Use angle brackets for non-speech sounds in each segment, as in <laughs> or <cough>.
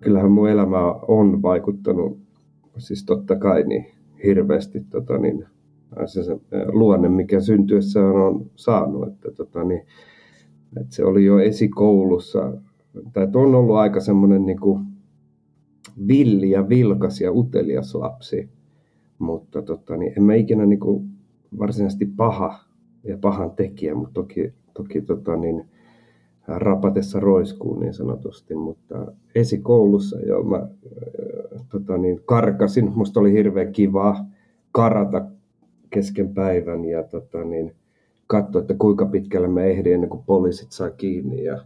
kyllähän mun elämä on vaikuttanut siis totta kai niin hirveästi tota, niin, se, se luonne, mikä syntyessä on saanut. Että, tota, niin, että se oli jo esikoulussa, tai on ollut aika semmoinen niin kuin villi ja vilkas ja utelias lapsi, mutta tota, niin en mä ikinä niin kuin varsinaisesti paha ja pahan tekijä, mutta toki, toki tota, niin, rapatessa roiskuun niin sanotusti, mutta esikoulussa jo mä äh, tota niin, karkasin. Musta oli hirveän kiva karata kesken päivän ja tota niin, katsoa, että kuinka pitkälle mä ehdin ennen kuin poliisit saa kiinni. Ja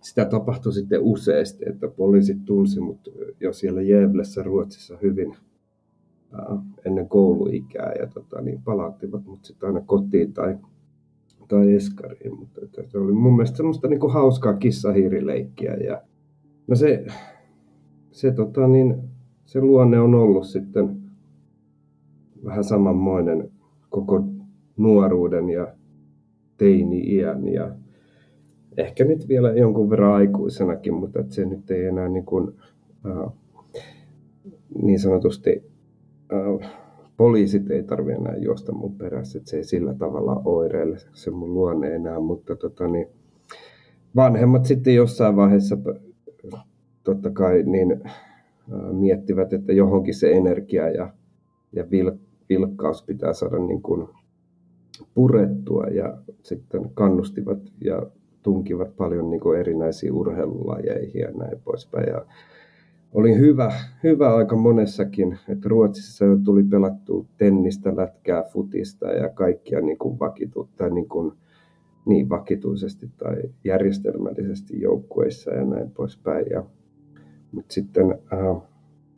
sitä tapahtui sitten useasti, että poliisit tunsi mut jo siellä Jäävlessä Ruotsissa hyvin äh, ennen kouluikää ja tota, niin, palauttivat mut sitten aina kotiin tai tai eskariin, mutta se oli mun mielestä semmoista niin kuin hauskaa kissahiirileikkiä. Ja, no se, se, tota, niin, se luonne on ollut sitten vähän samanmoinen koko nuoruuden ja teini-iän ja ehkä nyt vielä jonkun verran aikuisenakin, mutta että se nyt ei enää niin, kuin, äh, niin sanotusti äh, poliisit ei tarvi enää juosta mun perässä, että se ei sillä tavalla oireile se mun luonne enää, mutta tota, niin, vanhemmat sitten jossain vaiheessa totta kai niin, miettivät, että johonkin se energia ja, ja vil, vilkkaus pitää saada niin kuin purettua ja sitten kannustivat ja tunkivat paljon niin kuin erinäisiin urheilulajeihin ja näin poispäin. Ja olin hyvä, hyvä aika monessakin, että Ruotsissa jo tuli pelattua tennistä, lätkää, futista ja kaikkia niin kuin vakitu, tai niin, kuin, niin vakituisesti tai järjestelmällisesti joukkueissa ja näin poispäin. Ja, mutta sitten, äh,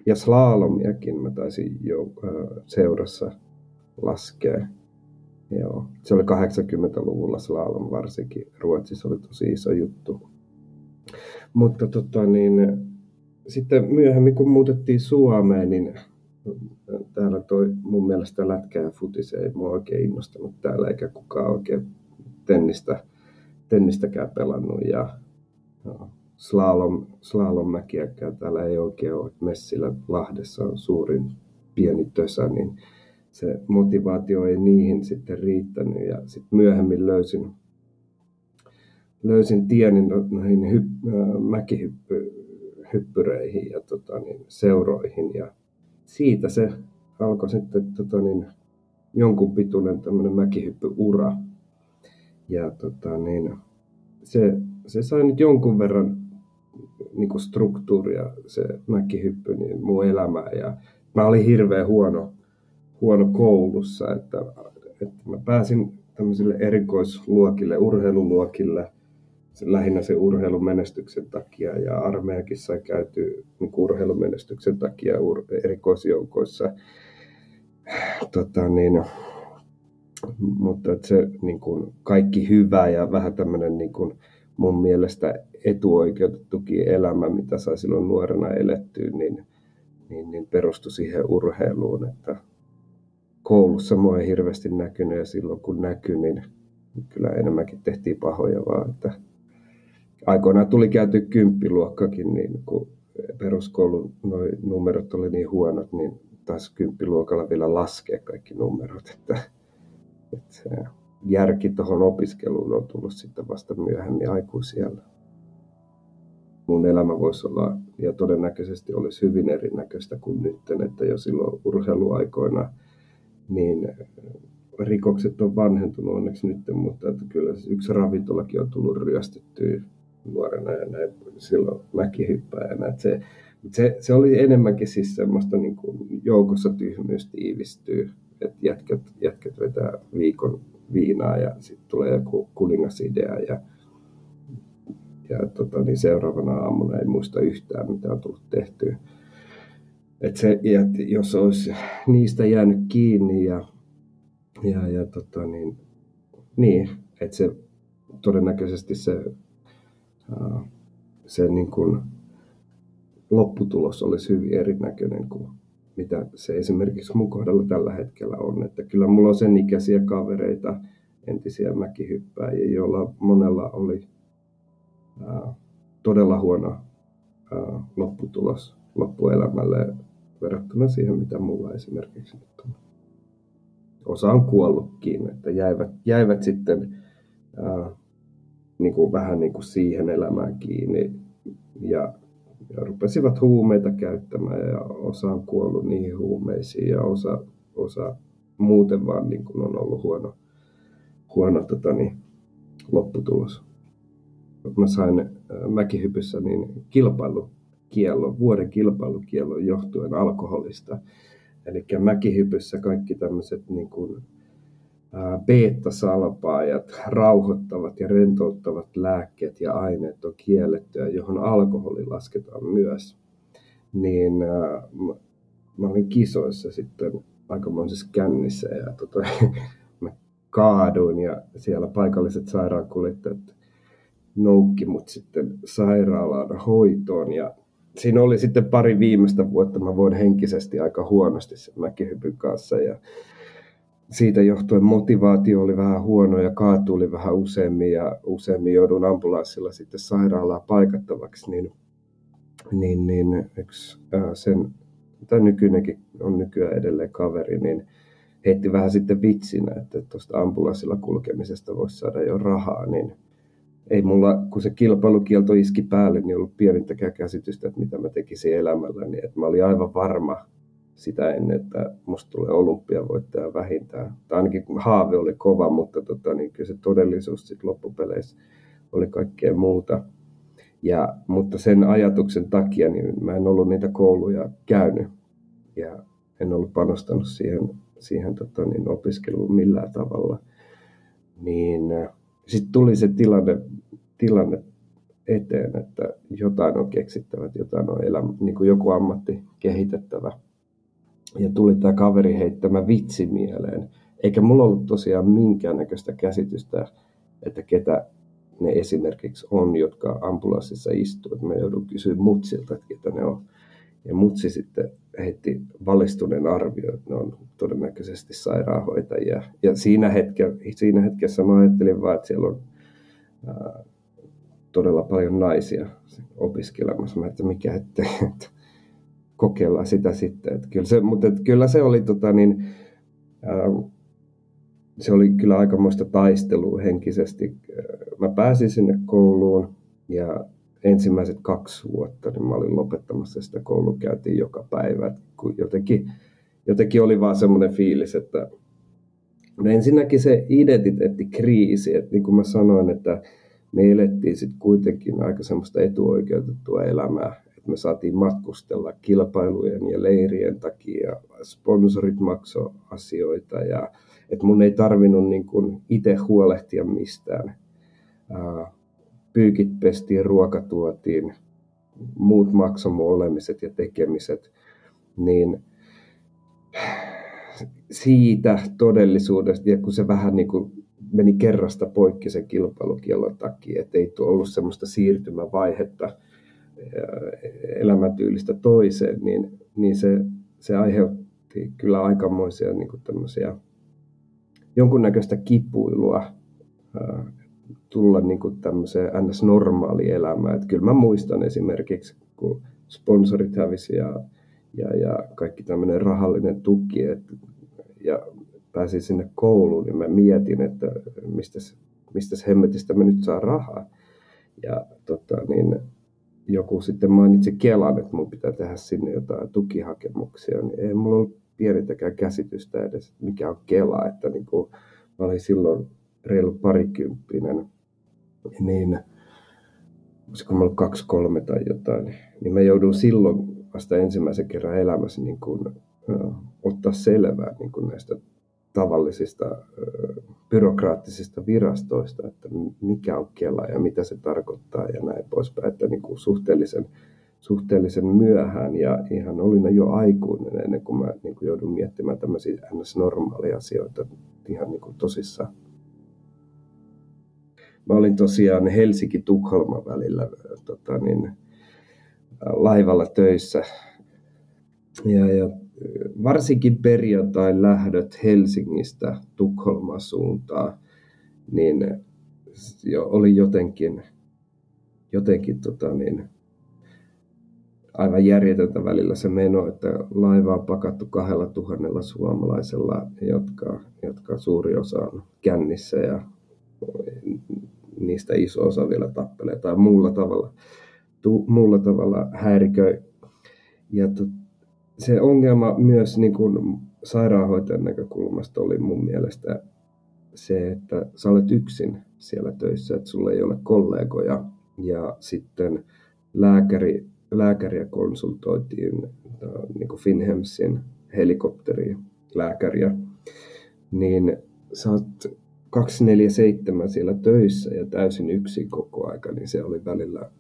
ja slalomiakin mä taisin jo äh, seurassa laskea. Joo. Se oli 80-luvulla slalom varsinkin. Ruotsissa oli tosi iso juttu. Mutta tota, niin, sitten myöhemmin, kun muutettiin Suomeen, niin täällä toi mun mielestä lätkä ja futis ei mua oikein innostanut täällä, eikä kukaan oikein tennistä, tennistäkään pelannut. Ja no, slalom, slalommäkiäkään täällä ei oikein ole. Messillä Lahdessa on suurin pieni tösä, niin se motivaatio ei niihin sitten riittänyt. Ja sitten myöhemmin löysin, löysin tieni noihin hyp, mäkihyppy hyppyreihin ja tota, niin, seuroihin. Ja siitä se alkoi sitten tota, niin, jonkun pituinen tämmöinen mäkihyppyura. Ja tota, niin, se, se sai nyt jonkun verran niin kuin struktuuria se mäkihyppy niin mun elämää. Ja mä olin hirveän huono, huono koulussa, että, että mä pääsin tämmöisille erikoisluokille, urheiluluokille – lähinnä se urheilumenestyksen takia ja armeijakin sai käyty niin urheilumenestyksen takia ur, erikoisjoukoissa. Tota, niin, mutta että se niin kuin kaikki hyvä ja vähän tämmöinen niin kuin mun mielestä etuoikeutettukin elämä, mitä sai silloin nuorena elettyä, niin, niin, niin perustui siihen urheiluun, että koulussa mua ei hirveästi näkynyt ja silloin kun näkyi, niin kyllä enemmänkin tehtiin pahoja vaan, että aikoinaan tuli käyty kymppiluokkakin, niin kun peruskoulun noi numerot oli niin huonot, niin taas kymppiluokalla vielä laskea kaikki numerot. Että, että järki tuohon opiskeluun on tullut sitten vasta myöhemmin aikuisiellä. Mun elämä voisi olla, ja todennäköisesti olisi hyvin erinäköistä kuin nyt, että jo silloin urheiluaikoina, niin rikokset on vanhentunut onneksi nyt, mutta että kyllä yksi ravintolakin on tullut ryöstettyä nuorena ja näin, silloin mäkihyppäjänä. Se, se, se, oli enemmänkin siis semmoista niin kuin joukossa tyhmyys tiivistyy, että jätkät, jätkät vetää viikon viinaa ja sitten tulee joku kuningasidea ja, ja tota, niin seuraavana aamuna ei muista yhtään, mitä on tullut tehtyä. Et se, ja jos olisi niistä jäänyt kiinni ja, ja, ja tota, niin, niin että se todennäköisesti se, se niin kuin lopputulos olisi hyvin erinäköinen kuin mitä se esimerkiksi mun kohdalla tällä hetkellä on. Että kyllä mulla on sen ikäisiä kavereita, entisiä mäkihyppääjiä, joilla monella oli ää, todella huono ää, lopputulos loppuelämälle verrattuna siihen, mitä mulla esimerkiksi nyt on. Osa on kuollutkin, että jäivät, jäivät sitten ää, niin kuin vähän niin kuin siihen elämään kiinni ja ja rupesivat huumeita käyttämään ja osa on kuollut niihin huumeisiin ja osa, osa muuten vaan niin kuin on ollut huono, huono tota niin, lopputulos. Mä sain äh, mäkihypyssä niin kilpailukiellon, vuoden kilpailukiellon johtuen alkoholista. Eli mäkihypyssä kaikki tämmöiset niin kuin beta-salpaajat, rauhoittavat ja rentouttavat lääkkeet ja aineet on kiellettyä, johon alkoholi lasketaan myös. Niin mä olin kisoissa sitten aikamoisessa kännissä ja tota, <laughs> mä kaaduin ja siellä paikalliset sairaankuljettajat noukki mut sitten sairaalaan hoitoon ja siinä oli sitten pari viimeistä vuotta, mä voin henkisesti aika huonosti sen mäkihypyn kanssa ja siitä johtuen motivaatio oli vähän huono ja kaatuli vähän useammin ja useammin joudun ambulanssilla sitten sairaalaa paikattavaksi, niin, niin, niin yksi ää, sen, tai nykyinenkin on nykyään edelleen kaveri, niin heitti vähän sitten vitsinä, että tuosta ambulanssilla kulkemisesta voisi saada jo rahaa, niin ei mulla, kun se kilpailukielto iski päälle, niin ollut pienintäkään käsitystä, että mitä mä tekisin elämällä, niin että mä olin aivan varma, sitä ennen, että musta tulee olympiavoittaja vähintään. Tai ainakin haave oli kova, mutta tota, niin kyllä se todellisuus sit loppupeleissä oli kaikkea muuta. Ja, mutta sen ajatuksen takia niin mä en ollut niitä kouluja käynyt ja en ollut panostanut siihen, siihen tota, niin opiskeluun millään tavalla. Niin äh, sitten tuli se tilanne, tilanne eteen, että jotain on keksittävä, jotain on elämä, niin kuin joku ammatti kehitettävä ja tuli tämä kaveri heittämä vitsi mieleen. Eikä mulla ollut tosiaan minkäännäköistä käsitystä, että ketä ne esimerkiksi on, jotka ambulanssissa istuu. Mä joudun kysyä mutsilta, että ketä ne on. Ja mutsi sitten heitti valistuneen arvio, että ne on todennäköisesti sairaanhoitajia. Ja siinä, hetke, siinä hetkessä mä ajattelin vaan, että siellä on ää, todella paljon naisia opiskelemassa. Mä että mikä ettei, että kokeillaan sitä sitten. Että kyllä se, mutta että kyllä se oli, tota, niin, ää, se oli kyllä aikamoista taistelua henkisesti. Mä pääsin sinne kouluun ja ensimmäiset kaksi vuotta niin mä olin lopettamassa sitä koulukäyntiä joka päivä. Kun jotenkin, jotenkin oli vaan semmoinen fiilis, että no ensinnäkin se identiteettikriisi, että niin kuin mä sanoin, että me elettiin sitten kuitenkin aika semmoista etuoikeutettua elämää me saatiin matkustella kilpailujen ja leirien takia, sponsorit maksoi asioita ja että mun ei tarvinnut niin kuin itse huolehtia mistään. Pyykit pestiin, ruoka tuotiin, muut maksoi olemiset ja tekemiset, niin siitä todellisuudesta, ja kun se vähän niin kuin meni kerrasta poikki sen kilpailukiellon takia, että ei ollut semmoista siirtymävaihetta, elämäntyylistä toiseen, niin, niin se, se aiheutti kyllä aikamoisia niin kuin tämmöisiä, jonkunnäköistä kipuilua tulla niin kuin tämmöiseen ns. normaali elämään. Että kyllä mä muistan esimerkiksi, kun sponsorit hävisi ja, ja, ja kaikki tämmöinen rahallinen tuki, et, ja pääsin sinne kouluun, niin mä mietin, että mistä, mistä hemmetistä me nyt saa rahaa. Ja tota, niin, joku sitten mainitsi Kelan, että mun pitää tehdä sinne jotain tukihakemuksia, niin ei mulla ollut pienintäkään käsitystä edes, mikä on Kela, että niin kuin, mä olin silloin reilu parikymppinen, niin olisiko mä ollut kaksi, kolme tai jotain, niin mä joudun silloin vasta ensimmäisen kerran elämässä niin kuin, ottaa selvää niin kuin näistä tavallisista byrokraattisista virastoista, että mikä on Kela ja mitä se tarkoittaa ja näin poispäin, että niin kuin suhteellisen, suhteellisen myöhään ja ihan olin jo aikuinen ennen kuin mä niin kuin joudun miettimään tämmöisiä ns. normaalia asioita ihan niin kuin tosissaan. Mä olin tosiaan Helsinki-Tukholma välillä tota niin, laivalla töissä ja, ja varsinkin perjantai lähdöt Helsingistä Tukholman suuntaan, niin oli jotenkin, jotenkin tota niin, aivan järjetöntä välillä se meno, että laiva on pakattu kahdella tuhannella suomalaisella, jotka, jotka suuri osa on kännissä ja niistä iso osa vielä tappelee tai muulla tavalla, tu, muulla tavalla häiriköi. Ja to, se ongelma myös niin kuin sairaanhoitajan näkökulmasta oli mun mielestä se, että sä olet yksin siellä töissä, että sulla ei ole kollegoja. Ja sitten lääkäri, lääkäriä konsultoitiin niin kuin Finhemsin helikopteri lääkäriä, niin sä oot 247 siellä töissä ja täysin yksin koko aika, niin se oli välillä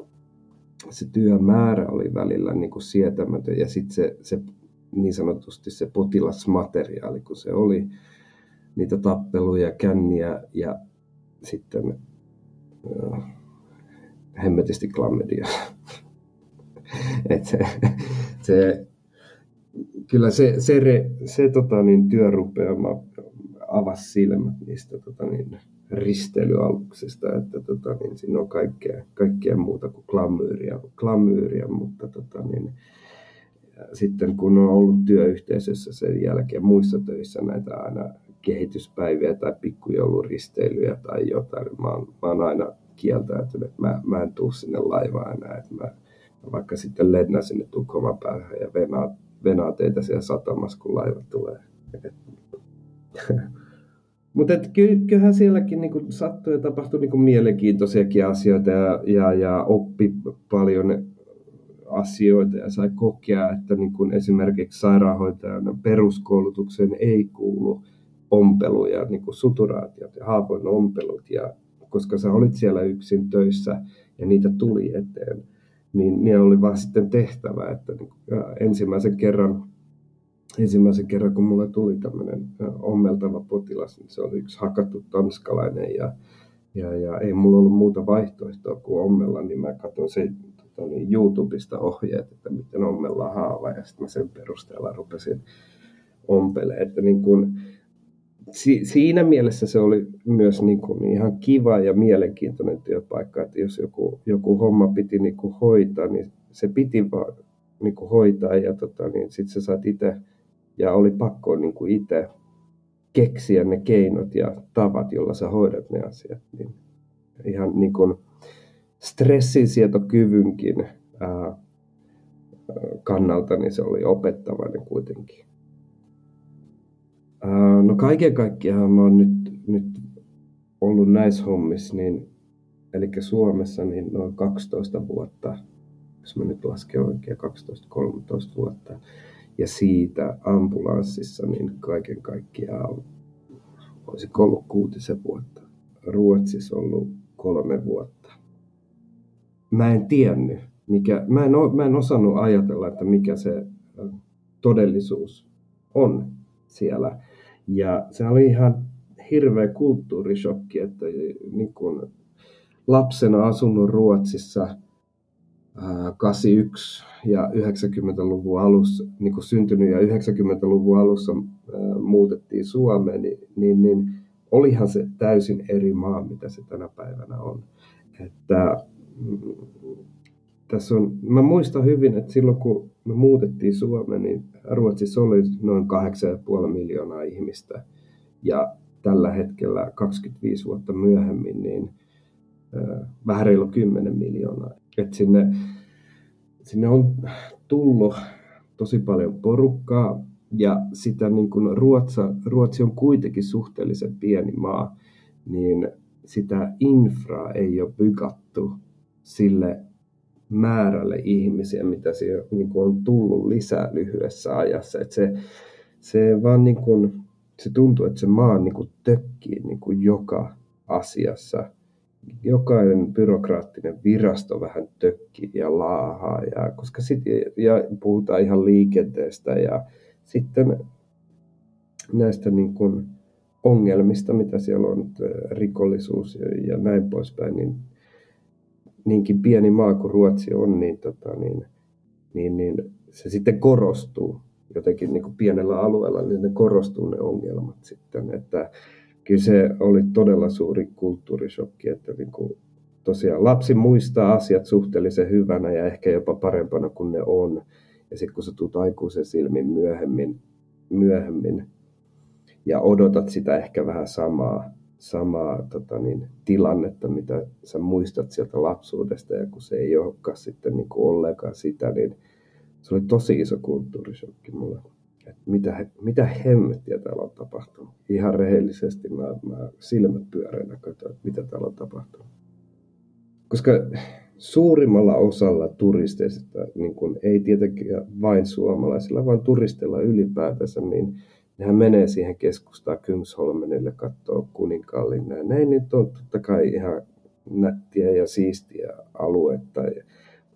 se työmäärä oli välillä niin kuin sietämätön ja sitten se, se niin sanotusti se potilasmateriaali, kun se oli niitä tappeluja, känniä ja sitten äh, hemmetisti klammedia. <laughs> Et se, se, kyllä se, se, se, se tota, niin, työrupeama avasi silmät niistä tota, niin, risteilyaluksista, että tota, niin siinä on kaikkea, kaikkea muuta kuin glamyyriä, glamyyriä mutta tota, niin, sitten kun on ollut työyhteisössä sen jälkeen muissa töissä näitä aina kehityspäiviä tai pikkujouluristeilyjä tai jotain, mä oon, mä oon aina kieltäytynyt, että mä, mä en tuu sinne laivaan enää, että mä, mä vaikka sitten lennän sinne Tukholman päähän ja venaa, venaa teitä siellä satamassa, kun laiva tulee. <laughs> Mutta kyllähän sielläkin niinku sattui ja tapahtui niinku mielenkiintoisiakin asioita ja, ja, ja oppi paljon asioita ja sai kokea, että niinku esimerkiksi sairaanhoitajan peruskoulutukseen ei kuulu ompelu ja niinku suturaatiot ja haavoin ompelut. Ja koska sä olit siellä yksin töissä ja niitä tuli eteen, niin ne oli vaan sitten tehtävä, että niinku, ensimmäisen kerran ensimmäisen kerran, kun mulle tuli tämmöinen ommeltava potilas, niin se oli yksi hakattu tanskalainen ja, ja, ja ei mulla ollut muuta vaihtoehtoa kuin ommella, niin mä katson se tota, niin YouTubesta ohjeet, että miten ommellaan haava ja sitten mä sen perusteella rupesin ompelemaan. Että niin kun, si, siinä mielessä se oli myös niin kun ihan kiva ja mielenkiintoinen työpaikka, että jos joku, joku homma piti niin hoitaa, niin se piti vaan niin hoitaa ja tota, niin sitten sä saat itse ja oli pakko niin kuin itse keksiä ne keinot ja tavat, joilla sä hoidat ne asiat. Niin ihan niin kuin stressinsietokyvynkin ää, kannalta niin se oli opettavainen kuitenkin. Ää, no kaiken kaikkiaan mä oon nyt, nyt ollut näissä hommissa, niin, eli Suomessa niin noin 12 vuotta, jos mä nyt lasken oikein, 12-13 vuotta ja siitä ambulanssissa niin kaiken kaikkiaan olisi ollut kuutisen vuotta. Ruotsissa ollut kolme vuotta. Mä en tiennyt, mikä, mä en, mä en osannut ajatella, että mikä se todellisuus on siellä. Ja se oli ihan hirveä kulttuurishokki, että niin kun lapsena asunut Ruotsissa – 81 ja 90-luvun alussa, niin kuin syntynyt ja 90-luvun alussa muutettiin Suomeen, niin, niin, niin olihan se täysin eri maa, mitä se tänä päivänä on. Että, mm, tässä on, mä muistan hyvin, että silloin kun me muutettiin Suomeen, niin Ruotsissa oli noin 8,5 miljoonaa ihmistä. Ja tällä hetkellä 25 vuotta myöhemmin, niin vähän reilu 10 miljoonaa. Et sinne, sinne on tullut tosi paljon porukkaa ja sitä niin kuin Ruotsa, Ruotsi on kuitenkin suhteellisen pieni maa, niin sitä infraa ei ole bykattu sille määrälle ihmisiä, mitä siellä niin kuin on tullut lisää lyhyessä ajassa. Et se, se vaan niin kuin se tuntuu, että se maa niin kuin tökkii niin kuin joka asiassa. Jokainen byrokraattinen virasto vähän tökkii ja laahaa, ja, koska sit, ja puhutaan ihan liikenteestä ja sitten näistä niin kuin ongelmista, mitä siellä on, rikollisuus ja, näin poispäin, niin niinkin pieni maa kuin Ruotsi on, niin, tota, niin, niin, niin se sitten korostuu jotenkin niin kuin pienellä alueella, niin ne korostuu ne ongelmat sitten. Että kyllä se oli todella suuri kulttuurishokki, että niin kuin tosiaan lapsi muistaa asiat suhteellisen hyvänä ja ehkä jopa parempana kuin ne on. Ja sitten kun sä tulet aikuisen silmin myöhemmin, myöhemmin ja odotat sitä ehkä vähän samaa, samaa tota niin, tilannetta, mitä sä muistat sieltä lapsuudesta, ja kun se ei olekaan sitten niin kuin ollenkaan sitä, niin se oli tosi iso kulttuurishokki mulle. Et mitä, mitä hemmettiä täällä on tapahtunut. Ihan rehellisesti mä, mä silmät pyöreänä katsoin, että mitä täällä on tapahtunut. Koska suurimmalla osalla turisteista, niin kun ei tietenkään vain suomalaisilla, vaan turisteilla ylipäätänsä, niin nehän menee siihen keskustaan Kungsholmenille katsoa kuninkaallinna. Ja ne nyt on totta kai ihan nättiä ja siistiä aluetta. Ja,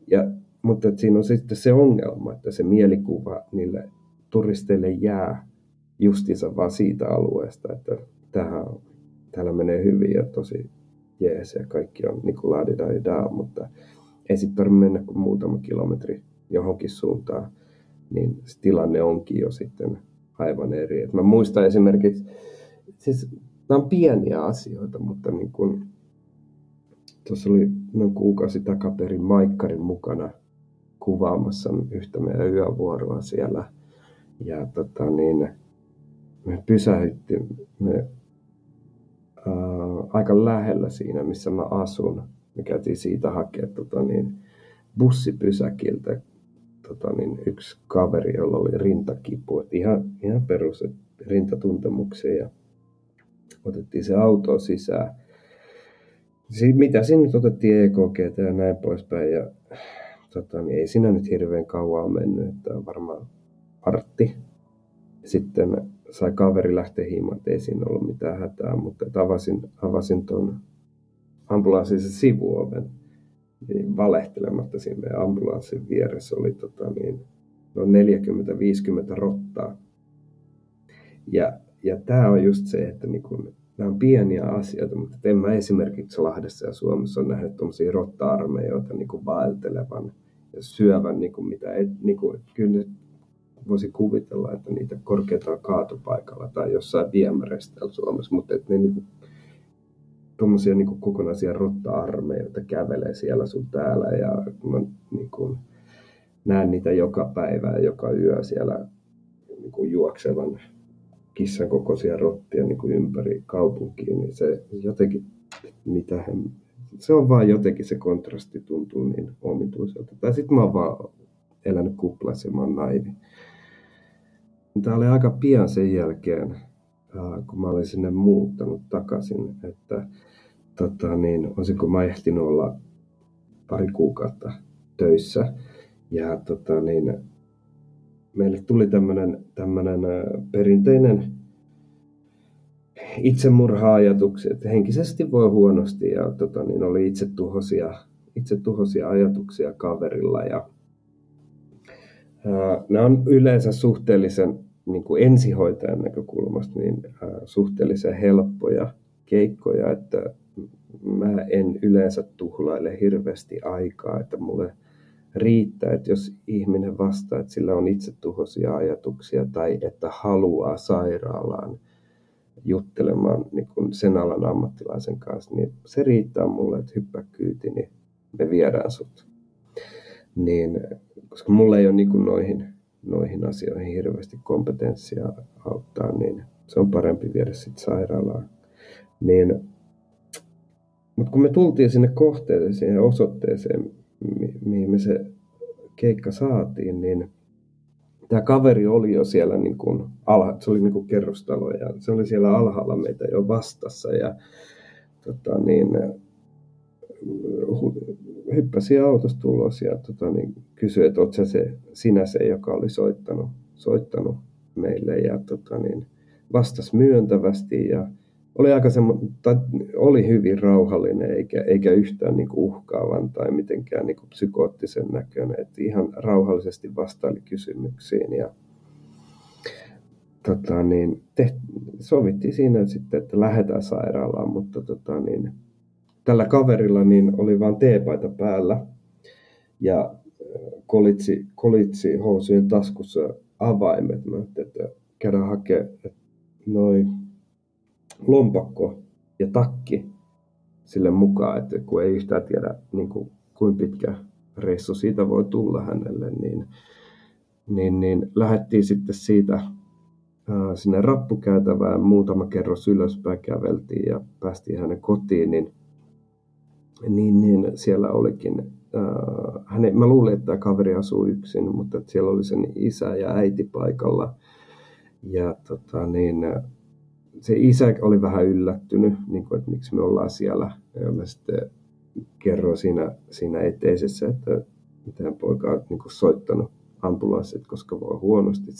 ja, mutta siinä on sitten se ongelma, että se mielikuva niille turisteille jää justiinsa vaan siitä alueesta, että tähän, täällä menee hyvin ja tosi jees ja kaikki on niin kuin mutta ei sitten tarvitse mennä kuin muutama kilometri johonkin suuntaan, niin tilanne onkin jo sitten aivan eri. Et mä muistan esimerkiksi, siis nämä on pieniä asioita, mutta niin kun, tuossa oli noin kuukausi takaperin Maikkarin mukana kuvaamassa yhtä meidän yövuoroa siellä. Ja tota, niin, me pysähyttiin me, ää, aika lähellä siinä, missä mä asun. Me käytiin siitä hakemaan tota, niin, bussipysäkiltä tota, niin yksi kaveri, jolla oli rintakipu. Et ihan, ihan perus rintatuntemuksia ja otettiin se auto sisään. Si- mitä siinä nyt otettiin EKG ja näin poispäin. Ja, tota, niin ei siinä nyt hirveän kauan mennyt, että varmaan artti. Sitten sai kaveri lähteä himaan, ei siinä ollut mitään hätää, mutta avasin, avasin tuon ambulanssin sivuoven niin valehtelematta siinä ambulanssin vieressä oli tota, niin, noin 40-50 rottaa. Ja, ja tämä on just se, että niin kun, nämä on pieniä asioita, mutta en mä esimerkiksi Lahdessa ja Suomessa on nähnyt tuommoisia rotta-armeijoita niin vaeltelevan ja syövän, niin kuin mitä et, niin kuin, kyllä voisi kuvitella, että niitä korkeutetaan kaatopaikalla tai jossain viemäreistä Suomessa, mutta että ne niin kuin tuommoisia niin kokonaisia rotta-armeijoita kävelee siellä sun täällä ja mä niin kuin, näen niitä joka päivä ja joka yö siellä niin kuin juoksevan kissan kokoisia rottia niin kuin ympäri kaupunkiin, niin se jotenkin, mitä he, se on vaan jotenkin se kontrasti tuntuu niin omituiselta. Tai sitten mä oon vaan elänyt kuplassa ja mä oon naivi. Tämä oli aika pian sen jälkeen, kun mä olin sinne muuttanut takaisin, että tota, niin, olisiko mä ehtinyt olla pari kuukautta töissä. Ja tota, niin, meille tuli tämmöinen perinteinen itsemurha-ajatuksia, että henkisesti voi huonosti ja tota, niin oli itsetuhoisia, itsetuhoisia ajatuksia kaverilla. Ja, ää, nämä on yleensä suhteellisen niin kuin ensihoitajan näkökulmasta niin ää, suhteellisen helppoja keikkoja, että mä en yleensä tuhlaile hirveästi aikaa, että mulle riittää, että jos ihminen vastaa, että sillä on itsetuhoisia ajatuksia tai että haluaa sairaalaan juttelemaan niin kuin sen alan ammattilaisen kanssa, niin se riittää mulle, että hyppää kyyti, niin me viedään sut. Niin, koska mulla ei ole niin kuin noihin, noihin asioihin hirveästi kompetenssia auttaa, niin se on parempi viedä sitten sairaalaan. Niin mutta kun me tultiin sinne kohteeseen, siihen osoitteeseen, mihin me se keikka saatiin, niin tämä kaveri oli jo siellä, niin kuin, se oli niin kuin kerrostalo ja se oli siellä alhaalla meitä jo vastassa ja tota, niin, hyppäsi autosta ulos ja tota, niin, kysyi, että se, sinä se, joka oli soittanut, soittanut meille ja tota, niin, vastasi myöntävästi ja oli aika semmo, tai oli hyvin rauhallinen eikä, eikä yhtään niin kuin uhkaavan tai mitenkään niin kuin psykoottisen näköinen. Että ihan rauhallisesti vastaili kysymyksiin ja tota, niin, te, sovittiin siinä sitten, että lähdetään sairaalaan, mutta tota, niin, tällä kaverilla niin oli vain teepaita päällä ja kolitsi, kolitsi housujen taskussa avaimet. Mä että käydään hakemaan noin lompakko ja takki sille mukaan, että kun ei yhtään tiedä niin kuin, kuin pitkä reissu siitä voi tulla hänelle, niin, niin, niin lähdettiin sitten siitä ää, sinne rappukäytävään, muutama kerros ylöspäin käveltiin ja päästiin hänen kotiin, niin, niin, niin siellä olikin, ää, häne, mä luulin, että tämä kaveri asuu yksin, mutta että siellä oli sen isä ja äiti paikalla. Ja tota, niin, se isä oli vähän yllättynyt, niin kuin, että miksi me ollaan siellä. Ja mä sitten kerroin siinä, siinä eteisessä, että miten poika on niin kuin soittanut ambulanssit, koska voi huonosti.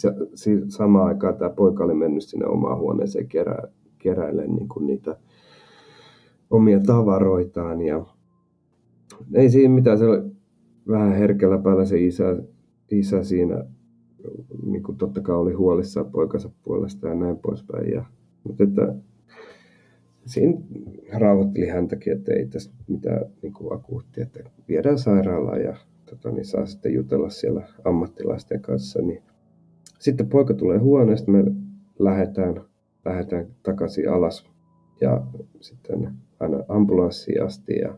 Samaan aikaan tämä poika oli mennyt sinne omaan huoneeseen kerä, keräilemään niin kuin niitä omia tavaroitaan. Ja ei siinä mitään, se oli vähän herkällä päällä se isä, isä siinä, niin kuin totta kai oli huolissaan poikansa puolesta ja näin poispäin. Ja mutta että siinä rauhoitteli häntäkin, että ei tässä mitään niin kuin akuuttia, että viedään sairaalaan ja tota, niin saa sitten jutella siellä ammattilaisten kanssa. Niin. Sitten poika tulee huoneesta, me lähdetään, lähdetään takaisin alas ja sitten aina ambulanssiin asti ja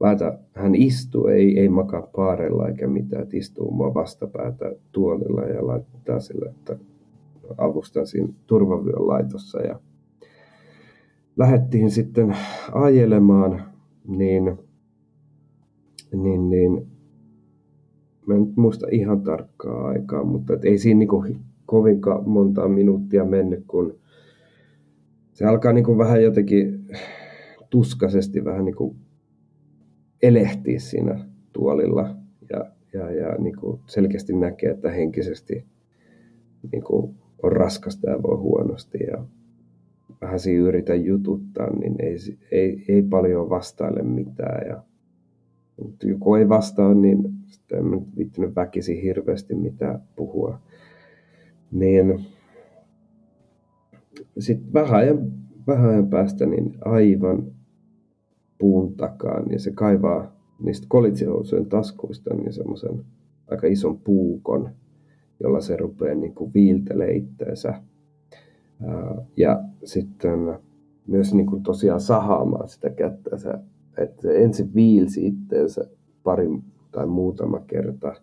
laita, hän istuu, ei, ei makaa paarella eikä mitään, että istuu mua vastapäätä tuolilla ja laittaa sille, että avustan siinä turvavyön laitossa. Ja lähdettiin sitten ajelemaan, niin, niin, niin mä en muista ihan tarkkaa aikaa, mutta et ei siinä niinku kovinkaan monta minuuttia mennyt, kun se alkaa niinku vähän jotenkin tuskaisesti vähän niinku elehtiä siinä tuolilla ja, ja, ja niinku selkeästi näkee, että henkisesti niinku on raskasta ja voi huonosti ja vähän siinä yritä jututtaa, niin ei, ei, ei paljon vastaile mitään. Ja, mutta joku ei vastaa, niin sitten en viittinyt väkisin hirveästi mitään puhua. Niin sitten vähän ajan, vähän ajan päästä niin aivan puun takaa, niin se kaivaa niistä kolitsihousujen taskuista niin semmoisen aika ison puukon, jolla se rupeaa niin kuin viiltelee itteensä. Ja sitten myös niin kuin tosiaan sahaamaan sitä kättä. Se, että se ensin viilsi itteensä pari tai muutama kerta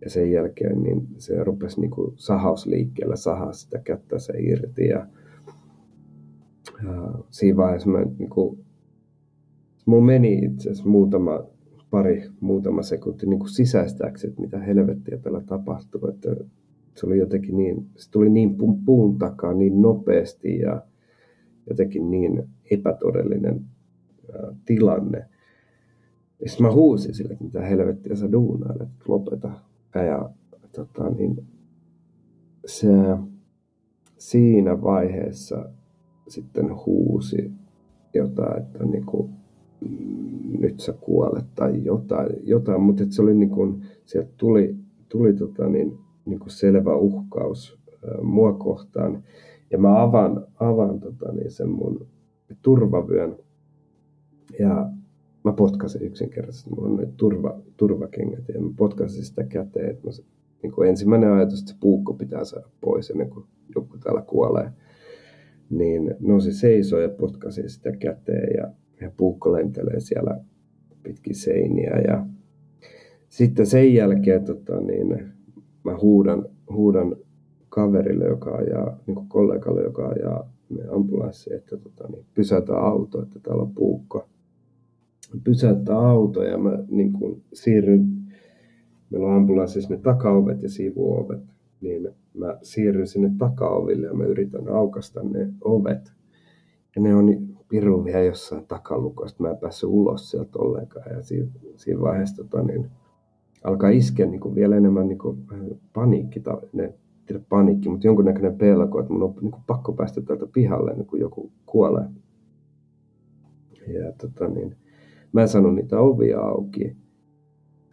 ja sen jälkeen niin se rupesi niin kuin sahausliikkeellä sahaa sitä kättä se irti. Ja, ja siinä vaiheessa mä, niin kuin, mun meni itse asiassa muutama, pari, muutama sekunti niin kuin sisäistääkseni, että mitä helvettiä tällä tapahtuu. Että se oli jotenkin niin, se tuli niin puun takaa niin nopeasti ja jotenkin niin epätodellinen ää, tilanne. Ja sitten mä huusin sille, että mitä helvettiä sä duunailet, että lopeta. Ja tota, niin, se siinä vaiheessa sitten huusi jotain, että niin kuin, nyt sä kuolet tai jotain, jotain. mutta se oli niin kuin, sieltä tuli, tuli tota, niin, niin kuin selvä uhkaus mua kohtaan. Ja mä avaan, avaan tota, niin sen mun turvavyön ja mä potkasin yksinkertaisesti. Mulla on turva, turvakengät ja mä potkasin sitä käteen. Että mä, niin kuin ensimmäinen ajatus, että se puukko pitää saada pois ennen kuin joku täällä kuolee. Niin nousi seisoo ja potkasin sitä käteen ja, ja puukko lentelee siellä pitkin seiniä. Ja sitten sen jälkeen tota, niin, mä huudan, huudan kaverille, joka ajaa, niin kollegalle, joka ajaa ambulanssi, että tota, niin pysäytä auto, että täällä on puukko. Pysäyttää auto ja mä niin kuin siirryn, meillä on ambulanssissa ne takaovet ja sivuovet, niin mä siirryn sinne takaoville ja mä yritän aukasta ne ovet. Ja ne on pirun vielä jossain takalukosta, mä en päässyt ulos sieltä ollenkaan. Ja siinä, siinä vaiheessa tota, niin, alkaa iskeä niin kuin vielä enemmän niin kuin paniikki, ne tiedä panikki, mutta jonkunnäköinen pelko, että mun on niin kuin pakko päästä täältä pihalle, niin kuin joku kuolee. Ja tota, niin, mä en saanut niitä ovia auki.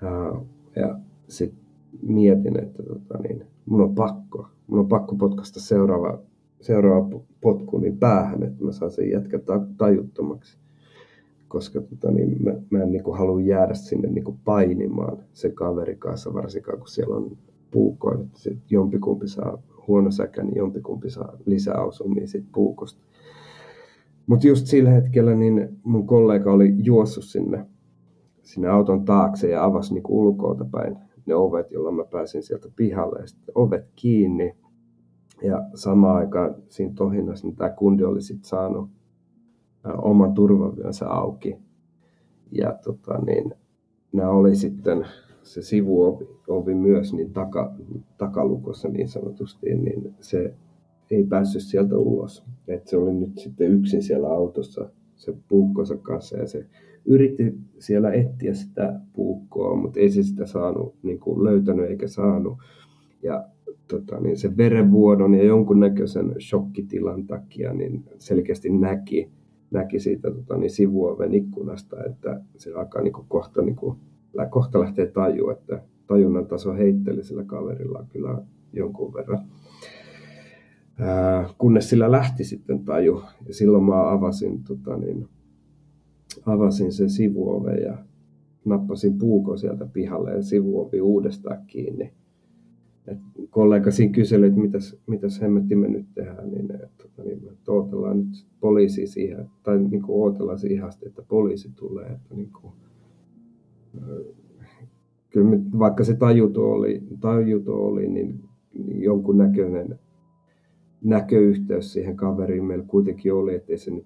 Ja, ja sitten mietin, että tota, niin, mun on pakko, mun on pakko potkasta seuraava, seuraava potku niin päähän, että mä saan sen jätkä tajuttomaksi. Koska tota, niin, mä, mä en niin kuin, halua jäädä sinne niin kuin painimaan se kaveri kanssa, varsinkaan kun siellä on puukkoa, että sit jompikumpi saa huono säkä, niin jompikumpi saa lisäosumia siitä puukosta. Mutta just sillä hetkellä niin mun kollega oli juossut sinne, sinne auton taakse ja avasi niin ulkoota päin ne ovet, jolla mä pääsin sieltä pihalle. Ja sitten ovet kiinni. Ja samaan aikaan siinä tohinnassa niin tämä kundi oli sitten saanut oman turvavyönsä auki. Ja tota, niin, nämä oli sitten se sivuovi ovi myös niin taka, takalukossa niin sanotusti, niin se ei päässyt sieltä ulos. Et se oli nyt sitten yksin siellä autossa se puukkonsa kanssa ja se yritti siellä etsiä sitä puukkoa, mutta ei se sitä saanut, niin kuin löytänyt eikä saanut. Ja tota, niin se verenvuodon ja jonkunnäköisen shokkitilan takia niin selkeästi näki, näki siitä tota, niin sivuoven ikkunasta, että se alkaa niin kuin kohta, niin kuin, kohta lähtee tajua, että tajunnan taso heitteli sillä kaverilla kyllä jonkun verran. Ää, kunnes sillä lähti sitten taju. Ja silloin mä avasin, tota, niin, avasin sen sivuoven ja nappasin puukon sieltä pihalle ja sivuovi uudestaan kiinni. Et kollega siinä kyseli, että mitäs, mitäs hemmetti me nyt tehdään, niin, tota, niin että odotellaan nyt poliisi siihen, tai niin kuin odotellaan siihen asti, että poliisi tulee. Että, niin kuin, kyllä me, vaikka se tajuto oli, tajuto oli niin jonkun näköinen näköyhteys siihen kaveriin meillä kuitenkin oli, ettei se nyt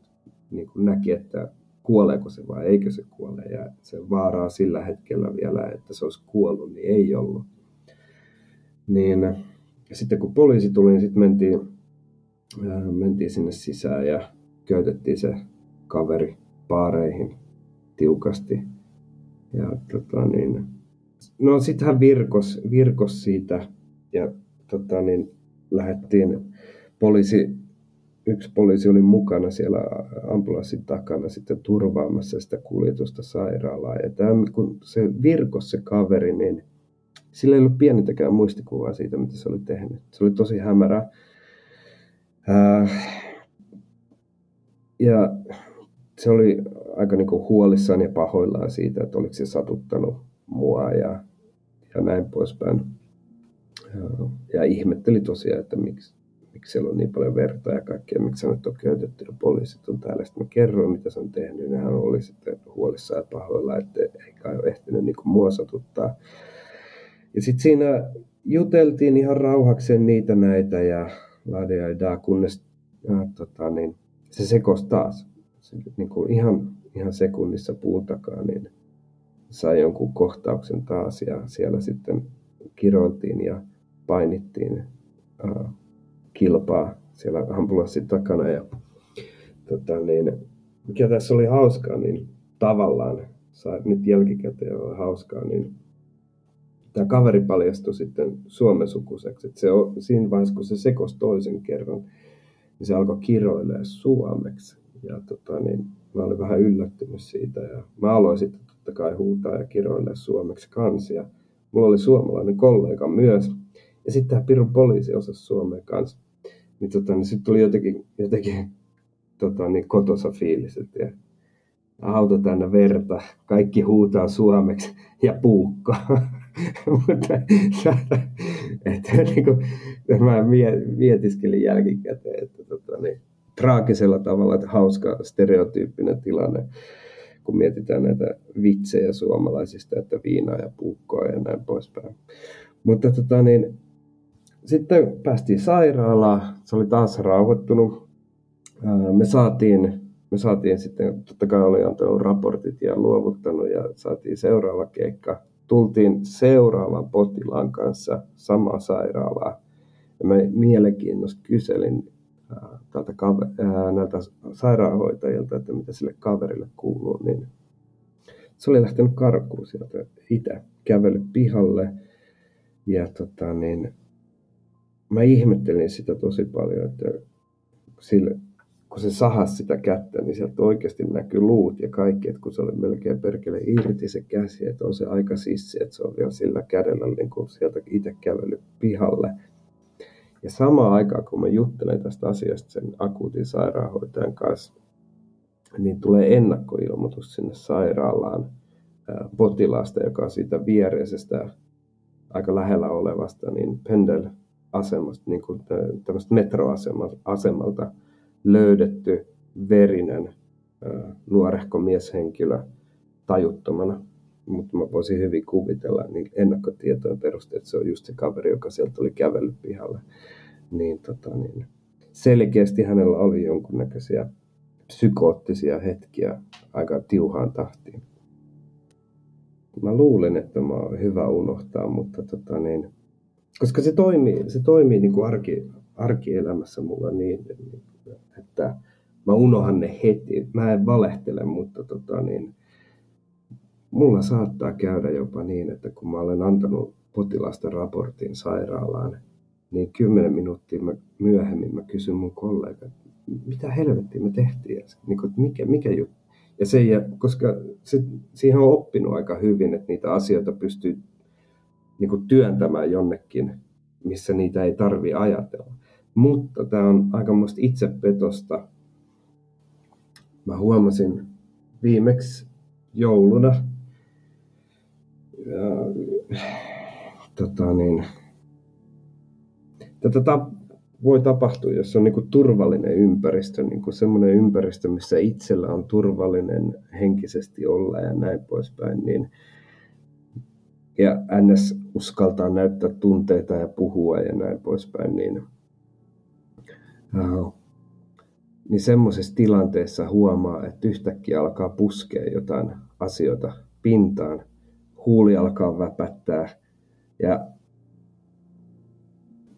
niin kuin näki, että kuoleeko se vai eikö se kuole. Ja se vaaraa sillä hetkellä vielä, että se olisi kuollut, niin ei ollut. Niin ja sitten kun poliisi tuli, niin sitten mentiin, äh, mentiin sinne sisään ja köytettiin se kaveri paareihin tiukasti. Ja tota niin, no sitten hän virkos, virkos siitä ja tota niin, lähdettiin poliisi, yksi poliisi oli mukana siellä ambulanssin takana sitten turvaamassa sitä kuljetusta sairaalaan. Ja tämä, kun se virkos se kaveri, niin sillä ei ollut pienintäkään muistikuvaa siitä, mitä se oli tehnyt. Se oli tosi hämärä. ja se oli aika niin kuin huolissaan ja pahoillaan siitä, että oliko se satuttanut mua ja, ja näin poispäin. Ja, ja ihmetteli tosiaan, että miksi, miksi siellä on niin paljon verta ja kaikkea, miksi nyt on köytetty ja poliisit on täällä. Sitten mä kerroin, mitä se on tehnyt, ja hän oli sitten huolissaan ja pahoilla, että ei kai ole ehtinyt niin kuin mua satuttaa. Ja sitten siinä juteltiin ihan rauhakseen niitä näitä ja ladia ja kunnes ja, tota, niin, se sekosi taas. Se, niin kuin ihan, ihan sekunnissa puun takaa, niin sai jonkun kohtauksen taas ja siellä sitten kiroiltiin ja painittiin uh, kilpaa siellä ambulanssin takana. Ja, tota, niin, mikä tässä oli hauskaa, niin tavallaan, saa nyt jälkikäteen olla hauskaa, niin tämä kaveri paljastui sitten Suomen sukuseksi. Että se on, siinä vaiheessa, kun se sekosi toisen kerran, niin se alkoi kiroilemaan suomeksi. Ja tota, niin, mä olin vähän yllättynyt siitä. Ja mä aloin sitten totta kai huutaa ja kiroilemaan suomeksi kansia. Mulla oli suomalainen kollega myös. Ja sitten tämä Pirun poliisi osasi suomea kanssa niin, tota, niin sitten tuli jotenkin, jotenkin tota, niin kotosa fiilis, että auto täynnä verta, kaikki huutaa suomeksi ja puukko. <laughs> <laughs> Mutta että, niin kuin, mä mietiskelin jälkikäteen, että tota, niin, traagisella tavalla, että hauska stereotyyppinen tilanne, kun mietitään näitä vitsejä suomalaisista, että viinaa ja puukkoa ja näin poispäin. Mutta tota, niin, sitten päästiin sairaalaan, se oli taas rauhoittunut. Me saatiin, me saatiin sitten, totta kai oli antanut raportit ja luovuttanut ja saatiin seuraava keikka. Tultiin seuraavan potilaan kanssa samaa sairaalaa. Ja mä mielenkiinnosta kyselin tältä näiltä sairaanhoitajilta, että mitä sille kaverille kuuluu, niin se oli lähtenyt karkuun sieltä itse, kävellyt pihalle ja tota, niin, mä ihmettelin sitä tosi paljon, että sille, kun se sahasi sitä kättä, niin sieltä oikeasti näkyy luut ja kaikki, että kun se oli melkein perkele irti se käsi, että on se aika sissi, että se on vielä sillä kädellä niin kuin sieltä itse kävellyt pihalle. Ja samaan aikaan, kun mä juttelen tästä asiasta sen akuutin sairaanhoitajan kanssa, niin tulee ennakkoilmoitus sinne sairaalaan potilaasta, joka on siitä viereisestä aika lähellä olevasta niin Pendel-asemasta, niin kuin tämmöistä metroasemalta löydetty verinen nuorehko mieshenkilö tajuttomana. Mutta mä voisin hyvin kuvitella niin ennakkotietojen perusteella, että se on just se kaveri, joka sieltä oli kävellyt pihalle. Niin, tota, niin selkeästi hänellä oli jonkunnäköisiä psykoottisia hetkiä aika tiuhaan tahtiin. Mä luulen, että mä oon hyvä unohtaa, mutta tota niin, koska se toimii, se toimii niin kuin arki, arkielämässä mulla niin, että mä unohan ne heti. Mä en valehtele, mutta tota niin, mulla saattaa käydä jopa niin, että kun mä olen antanut potilasta raportin sairaalaan, niin kymmenen minuuttia myöhemmin mä kysyn mun kollega, mitä helvettiä me tehtiin niin kuin, mikä, mikä juttu. Ja se, koska se, siihen on oppinut aika hyvin, että niitä asioita pystyy niin kuin työntämään jonnekin, missä niitä ei tarvi ajatella. Mutta tämä on aikamoista itsepetosta. Mä huomasin viimeksi jouluna, ja, tota niin, tätä voi tapahtua, jos on niin kuin turvallinen ympäristö, niin kuin semmoinen ympäristö, missä itsellä on turvallinen henkisesti olla ja näin poispäin, niin ja NS uskaltaa näyttää tunteita ja puhua ja näin poispäin, niin, niin semmoisessa tilanteessa huomaa, että yhtäkkiä alkaa puskea jotain asioita pintaan, huuli alkaa väpättää ja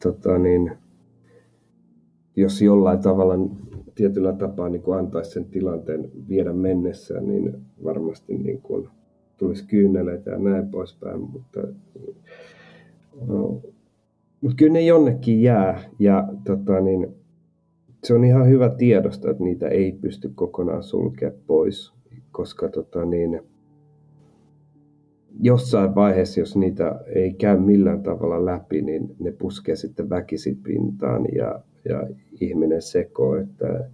tota niin, jos jollain tavalla tietyllä tapaa niin kuin antaisi sen tilanteen viedä mennessään, niin varmasti niin kuin tulisi kyyneleitä ja näin poispäin, mutta, no, mutta kyllä ne jonnekin jää ja tota, niin, se on ihan hyvä tiedosta, että niitä ei pysty kokonaan sulkea pois, koska tota, niin, jossain vaiheessa, jos niitä ei käy millään tavalla läpi, niin ne puskee sitten väkisin pintaan ja ja ihminen seko, että,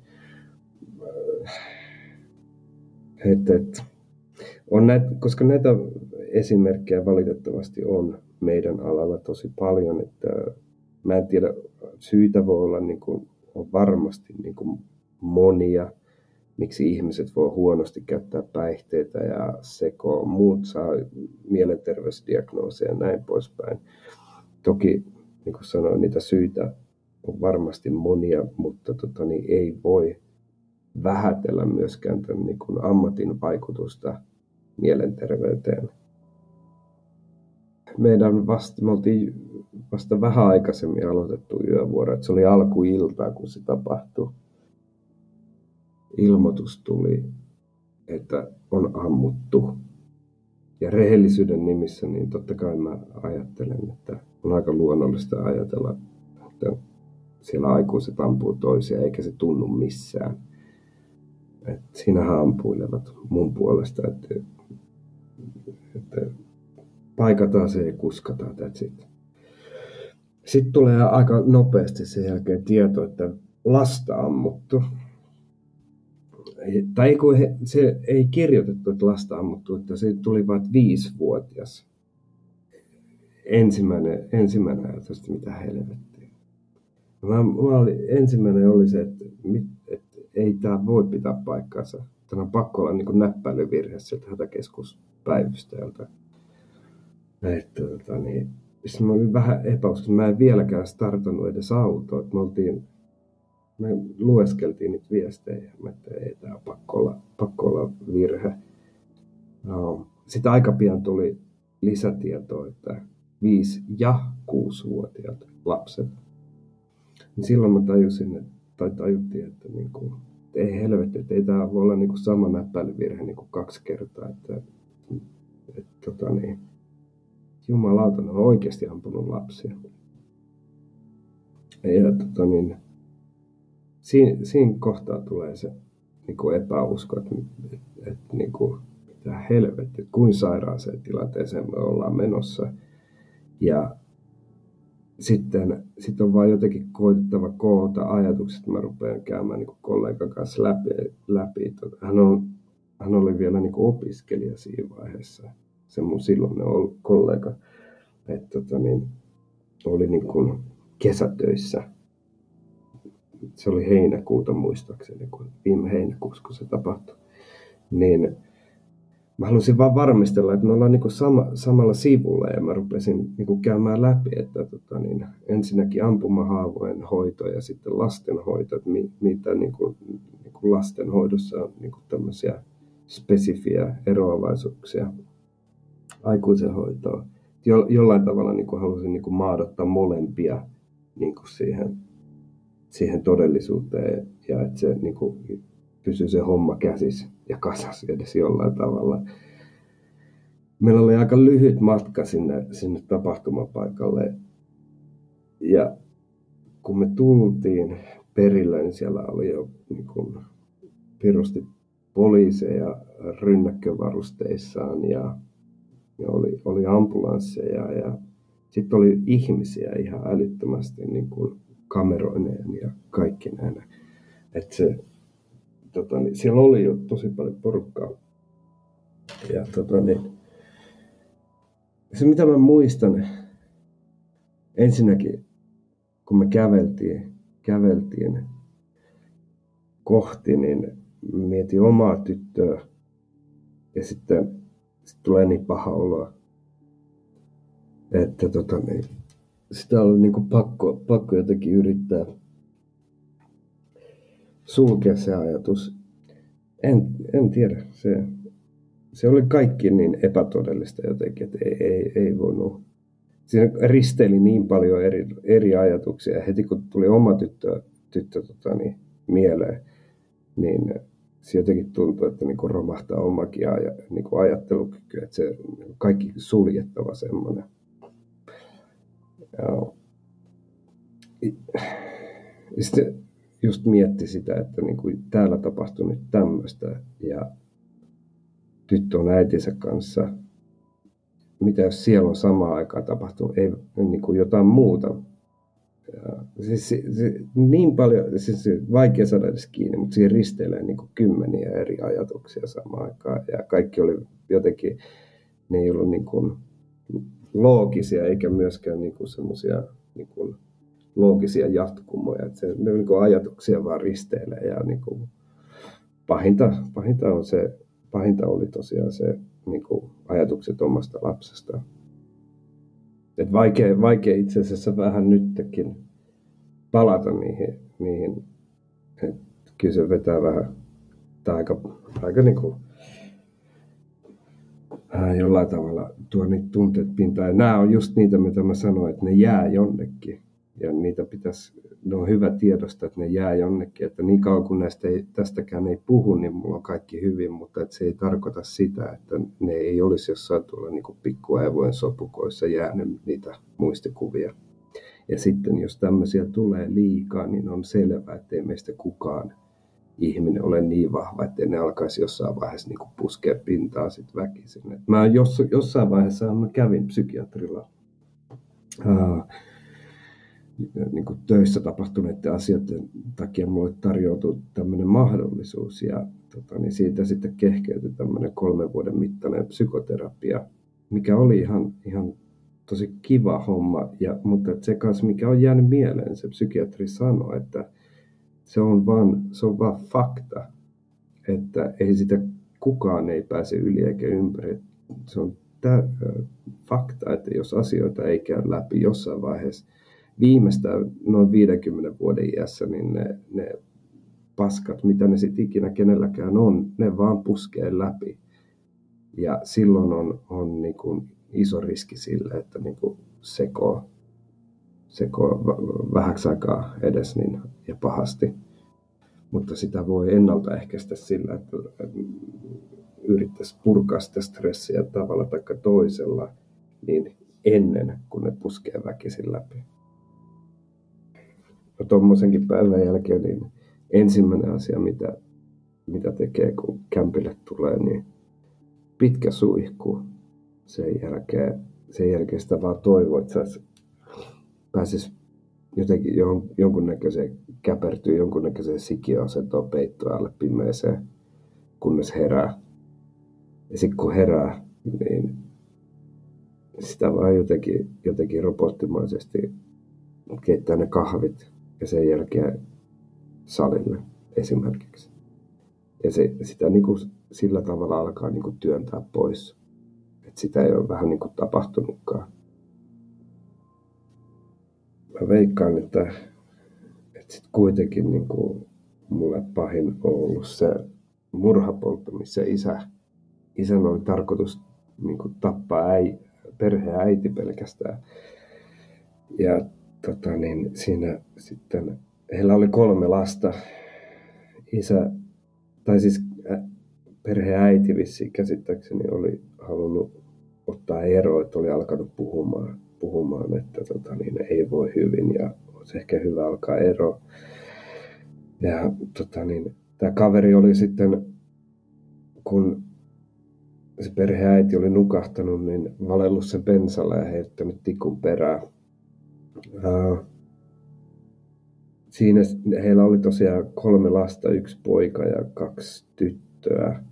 että, että on näitä, koska näitä esimerkkejä valitettavasti on meidän alalla tosi paljon, että mä en tiedä, syitä voi olla niin kuin, on varmasti niin kuin monia, miksi ihmiset voi huonosti käyttää päihteitä ja sekoa, muut saa mielenterveysdiagnooseja ja näin poispäin. Toki, niin kuin sanoin, niitä syitä on varmasti monia, mutta tota, niin ei voi vähätellä myöskään tämän niin kuin ammatin vaikutusta mielenterveyteen. Meidän vasta, me oltiin vasta vähän aikaisemmin aloitettu yövuoro, että se oli alkuilta, kun se tapahtui. Ilmoitus tuli, että on ammuttu. Ja rehellisyyden nimissä, niin totta kai mä ajattelen, että on aika luonnollista ajatella, että siellä aikuiset ampuu toisia, eikä se tunnu missään. Et siinähän ampuilevat mun puolesta, että, että paikataan se ja kuskataan, that's it. Sitten tulee aika nopeasti sen jälkeen tieto, että lasta ammuttu. Tai kun he, se ei kirjoitettu, että lasta ammuttu, että se tuli vain viisivuotias. Ensimmäinen, ensimmäinen ajatus, mitä helvettiä Mä, mä oli, ensimmäinen oli se, että, että ei tämä voi pitää paikkaansa. Tämä on pakko olla niin näppäilyvirhe sieltä hätäkeskuspäivystäjältä. Että, tota, niin, sitten mä olin vähän epäuskossa. Mä en vieläkään startannut edes autoa. Me, oltiin, me lueskeltiin niitä viestejä. Että ei tämä pakko olla, pakko olla virhe. No. Sitten aika pian tuli lisätietoa, että 5- ja 6-vuotiaat lapset niin silloin mä tajusin, että, tai tajuttiin, että, niin kuin, että ei helvetti, että ei tämä voi olla niin kuin sama näppäilyvirhe niin kuin kaksi kertaa. Että, että, että tota niin, jumalauta, ne on oikeasti ampunut lapsia. ja tota niin, siinä, siinä kohtaa tulee se niin kuin epäusko, että, että niin kuin, mitä helvetti, kuin sairaaseen tilanteeseen me ollaan menossa. Ja sitten sit on vaan jotenkin koitettava koota ajatukset. Mä rupean käymään niin kollegan kanssa läpi. läpi. Tota, hän, on, hän oli vielä niin opiskelija siinä vaiheessa, se mun silloinen kollega. Että tota, niin, oli niin kuin kesätöissä. Se oli heinäkuuta muistaakseni, kun viime heinäkuussa, kun se tapahtui. Niin mä halusin vaan varmistella, että me ollaan niin sama, samalla sivulla ja mä rupesin niin käymään läpi, että tota, niin, ensinnäkin ampumahaavojen hoito ja sitten lastenhoito, että mi, mitä niin kuin, niin kuin lastenhoidossa on niin kuin tämmöisiä spesifiä eroavaisuuksia aikuisen hoitoon. Jo, jollain tavalla niin kuin halusin niin kuin maadottaa molempia niin kuin siihen, siihen todellisuuteen ja että se niin kuin, pysyy se homma käsissä ja kasas edes jollain tavalla. Meillä oli aika lyhyt matka sinne, sinne tapahtumapaikalle. Ja kun me tultiin perille, niin siellä oli jo niin kuin, pirusti poliiseja rynnäkkövarusteissaan ja, ja oli, oli ambulansseja ja sitten oli ihmisiä ihan älyttömästi niin kuin kameroineen ja kaikki näin. Että se, tota, niin siellä oli jo tosi paljon porukkaa. Ja tota, niin, se mitä mä muistan, ensinnäkin kun me käveltiin, käveltiin kohti, niin mietin omaa tyttöä ja sitten sit tulee niin paha olo, että tota, niin, sitä oli niin pakko, pakko jotenkin yrittää sulkea se ajatus. En, en tiedä, se, se oli kaikki niin epätodellista jotenkin, että ei, ei, ei voinut. Siinä risteili niin paljon eri, eri ajatuksia. Heti kun tuli oma tyttö, tyttö tota, niin, mieleen, niin se jotenkin tuntui, että niin romahtaa omakin aja, niin kuin ajattelukyky, että se kaikki suljettava semmoinen. Ja, ja sitten just mietti sitä, että niin kuin täällä tapahtui nyt tämmöistä ja tyttö on äitinsä kanssa. Mitä jos siellä on samaan aikaan tapahtunut ei, niin kuin jotain muuta? Siis, se, niin paljon, siis vaikea saada edes kiinni, mutta siihen risteilee niin kuin kymmeniä eri ajatuksia samaan aikaan. Ja kaikki oli jotenkin, ne ei ollut niin kuin loogisia eikä myöskään niin kuin semmoisia niin kuin loogisia jatkumoja. Että se, ne niin kuin ajatuksia vaan risteilee ja niin kuin pahinta, pahinta, on se, pahinta oli tosiaan se niin kuin ajatukset omasta lapsesta. Et vaikea, vaikea itse asiassa vähän nytkin palata niihin, niihin et kyllä se vetää vähän, tai aika, aika niin kuin, jollain tavalla tuo niitä tunteet pintaan. Ja nämä on just niitä, mitä mä sanoin, että ne jää jonnekin ja niitä pitäisi, ne on hyvä tiedosta, että ne jää jonnekin, että niin kauan kun näistä ei, tästäkään ei puhu, niin mulla on kaikki hyvin, mutta että se ei tarkoita sitä, että ne ei olisi jossain tuolla niin pikkuaivojen sopukoissa jäänyt niitä muistikuvia. Ja sitten jos tämmöisiä tulee liikaa, niin on selvää, että ei meistä kukaan ihminen ole niin vahva, että ne alkaisi jossain vaiheessa niin puskea pintaa sit väkisin. Mä jos, jossain vaiheessa mä kävin psykiatrilla. Uh, niin kuin töissä tapahtuneiden asioiden takia mulle tarjoutui tämmöinen mahdollisuus ja tota, niin siitä sitten kehkeytyi tämmöinen kolmen vuoden mittainen psykoterapia, mikä oli ihan, ihan tosi kiva homma, ja, mutta se kanssa, mikä on jäänyt mieleen, se psykiatri sanoi, että se on vaan, se on vaan fakta, että ei sitä kukaan ei pääse yli eikä ympäri. Se on tää, fakta, että jos asioita ei käy läpi jossain vaiheessa, viimeistään noin 50 vuoden iässä, niin ne, ne paskat, mitä ne sitten ikinä kenelläkään on, ne vaan puskee läpi. Ja silloin on, on niin kuin iso riski sille, että niin kuin sekoo vähäksi aikaa edes niin, ja pahasti. Mutta sitä voi ennaltaehkäistä sillä, että yrittäisi purkaa sitä stressiä tavalla tai toisella niin ennen kuin ne puskee väkisin läpi. Tuommoisenkin päivän jälkeen, niin ensimmäinen asia, mitä, mitä tekee, kun kämpille tulee, niin pitkä suihku. Sen jälkeen, sen jälkeen sitä vaan toivoo, että pääsisi jotenkin jon, jonkunnäköiseen, käpertyy jonkunnäköiseen sikiöasentoon peittoa alle pimeeseen, kunnes herää. Ja sitten kun herää, niin sitä vaan jotenkin, jotenkin robottimaisesti keittää ne kahvit ja sen jälkeen salille esimerkiksi. Ja se, sitä niin kuin sillä tavalla alkaa niin kuin työntää pois. Et sitä ei ole vähän niin kuin tapahtunutkaan. Mä veikkaan, että, että sit kuitenkin niin kuin mulle pahin on ollut se murhapoltto, missä isä, isän oli tarkoitus niin kuin tappaa äi, perheen äiti pelkästään. Ja tota, niin siinä sitten, heillä oli kolme lasta. Isä, tai siis perheen äiti vissi käsittääkseni oli halunnut ottaa ero, että oli alkanut puhumaan, puhumaan että tota, niin ei voi hyvin ja olisi ehkä hyvä alkaa ero. Ja tota, niin, tämä kaveri oli sitten, kun se perheäiti oli nukahtanut, niin valellut sen pensalle ja heittänyt tikun perään. Uh, siinä heillä oli tosiaan kolme lasta, yksi poika ja kaksi tyttöä.